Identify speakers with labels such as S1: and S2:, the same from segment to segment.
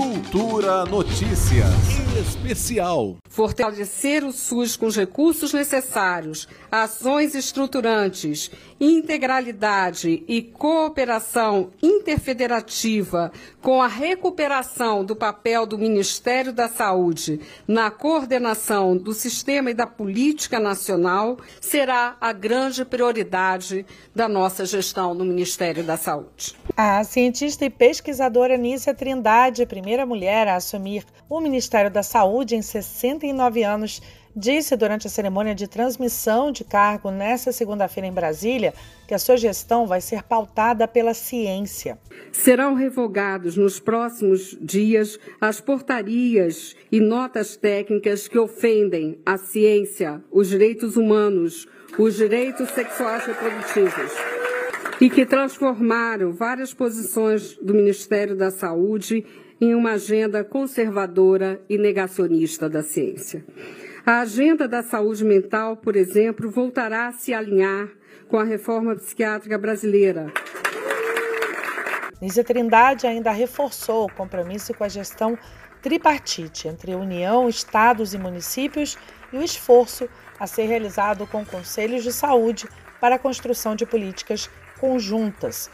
S1: Cultura Notícias Especial.
S2: Fortalecer o SUS com os recursos necessários, ações estruturantes, integralidade e cooperação interfederativa com a recuperação do papel do Ministério da Saúde na coordenação do sistema e da política nacional será a grande prioridade da nossa gestão no Ministério da Saúde.
S3: A cientista e pesquisadora Nícia Trindade, primeira mulher a assumir o Ministério da Saúde em 69 anos, disse durante a cerimônia de transmissão de cargo nesta segunda-feira em Brasília que a sua gestão vai ser pautada pela ciência.
S2: Serão revogados nos próximos dias as portarias e notas técnicas que ofendem a ciência, os direitos humanos, os direitos sexuais reprodutivos e que transformaram várias posições do Ministério da Saúde em uma agenda conservadora e negacionista da ciência. A agenda da saúde mental, por exemplo, voltará a se alinhar com a reforma psiquiátrica brasileira.
S3: Nízia Trindade ainda reforçou o compromisso com a gestão tripartite entre União, Estados e municípios e o esforço a ser realizado com conselhos de saúde para a construção de políticas conjuntas.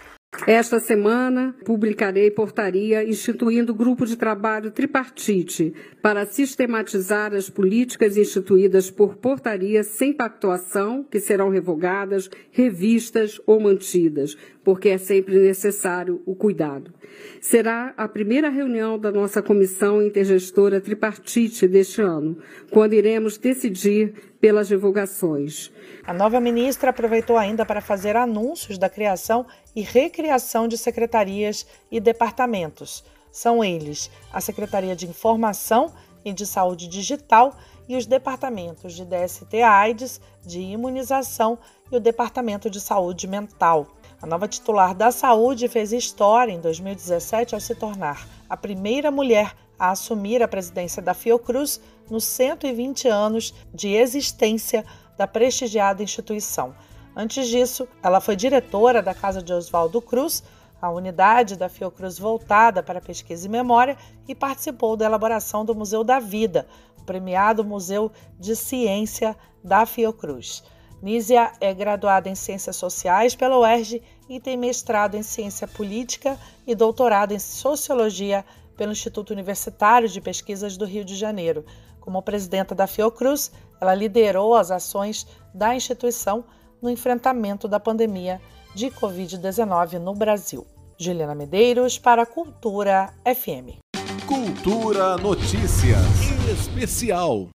S2: Esta semana publicarei portaria instituindo grupo de trabalho tripartite para sistematizar as políticas instituídas por portaria sem pactuação, que serão revogadas, revistas ou mantidas, porque é sempre necessário o cuidado. Será a primeira reunião da nossa comissão intergestora tripartite deste ano, quando iremos decidir pelas divulgações.
S3: A nova ministra aproveitou ainda para fazer anúncios da criação e recriação de secretarias e departamentos. São eles a Secretaria de Informação e de Saúde Digital e os departamentos de DST-AIDS, de Imunização e o Departamento de Saúde Mental. A nova titular da saúde fez história em 2017 ao se tornar a primeira mulher a assumir a presidência da Fiocruz nos 120 anos de existência da prestigiada instituição. Antes disso, ela foi diretora da Casa de Oswaldo Cruz, a unidade da Fiocruz voltada para pesquisa e memória, e participou da elaboração do Museu da Vida, o premiado Museu de Ciência da Fiocruz. Nízia é graduada em Ciências Sociais pela UERJ e tem mestrado em Ciência Política e doutorado em Sociologia pelo Instituto Universitário de Pesquisas do Rio de Janeiro. Como presidenta da Fiocruz, ela liderou as ações da instituição no enfrentamento da pandemia de Covid-19 no Brasil. Juliana Medeiros para a Cultura FM.
S1: Cultura Notícias Especial.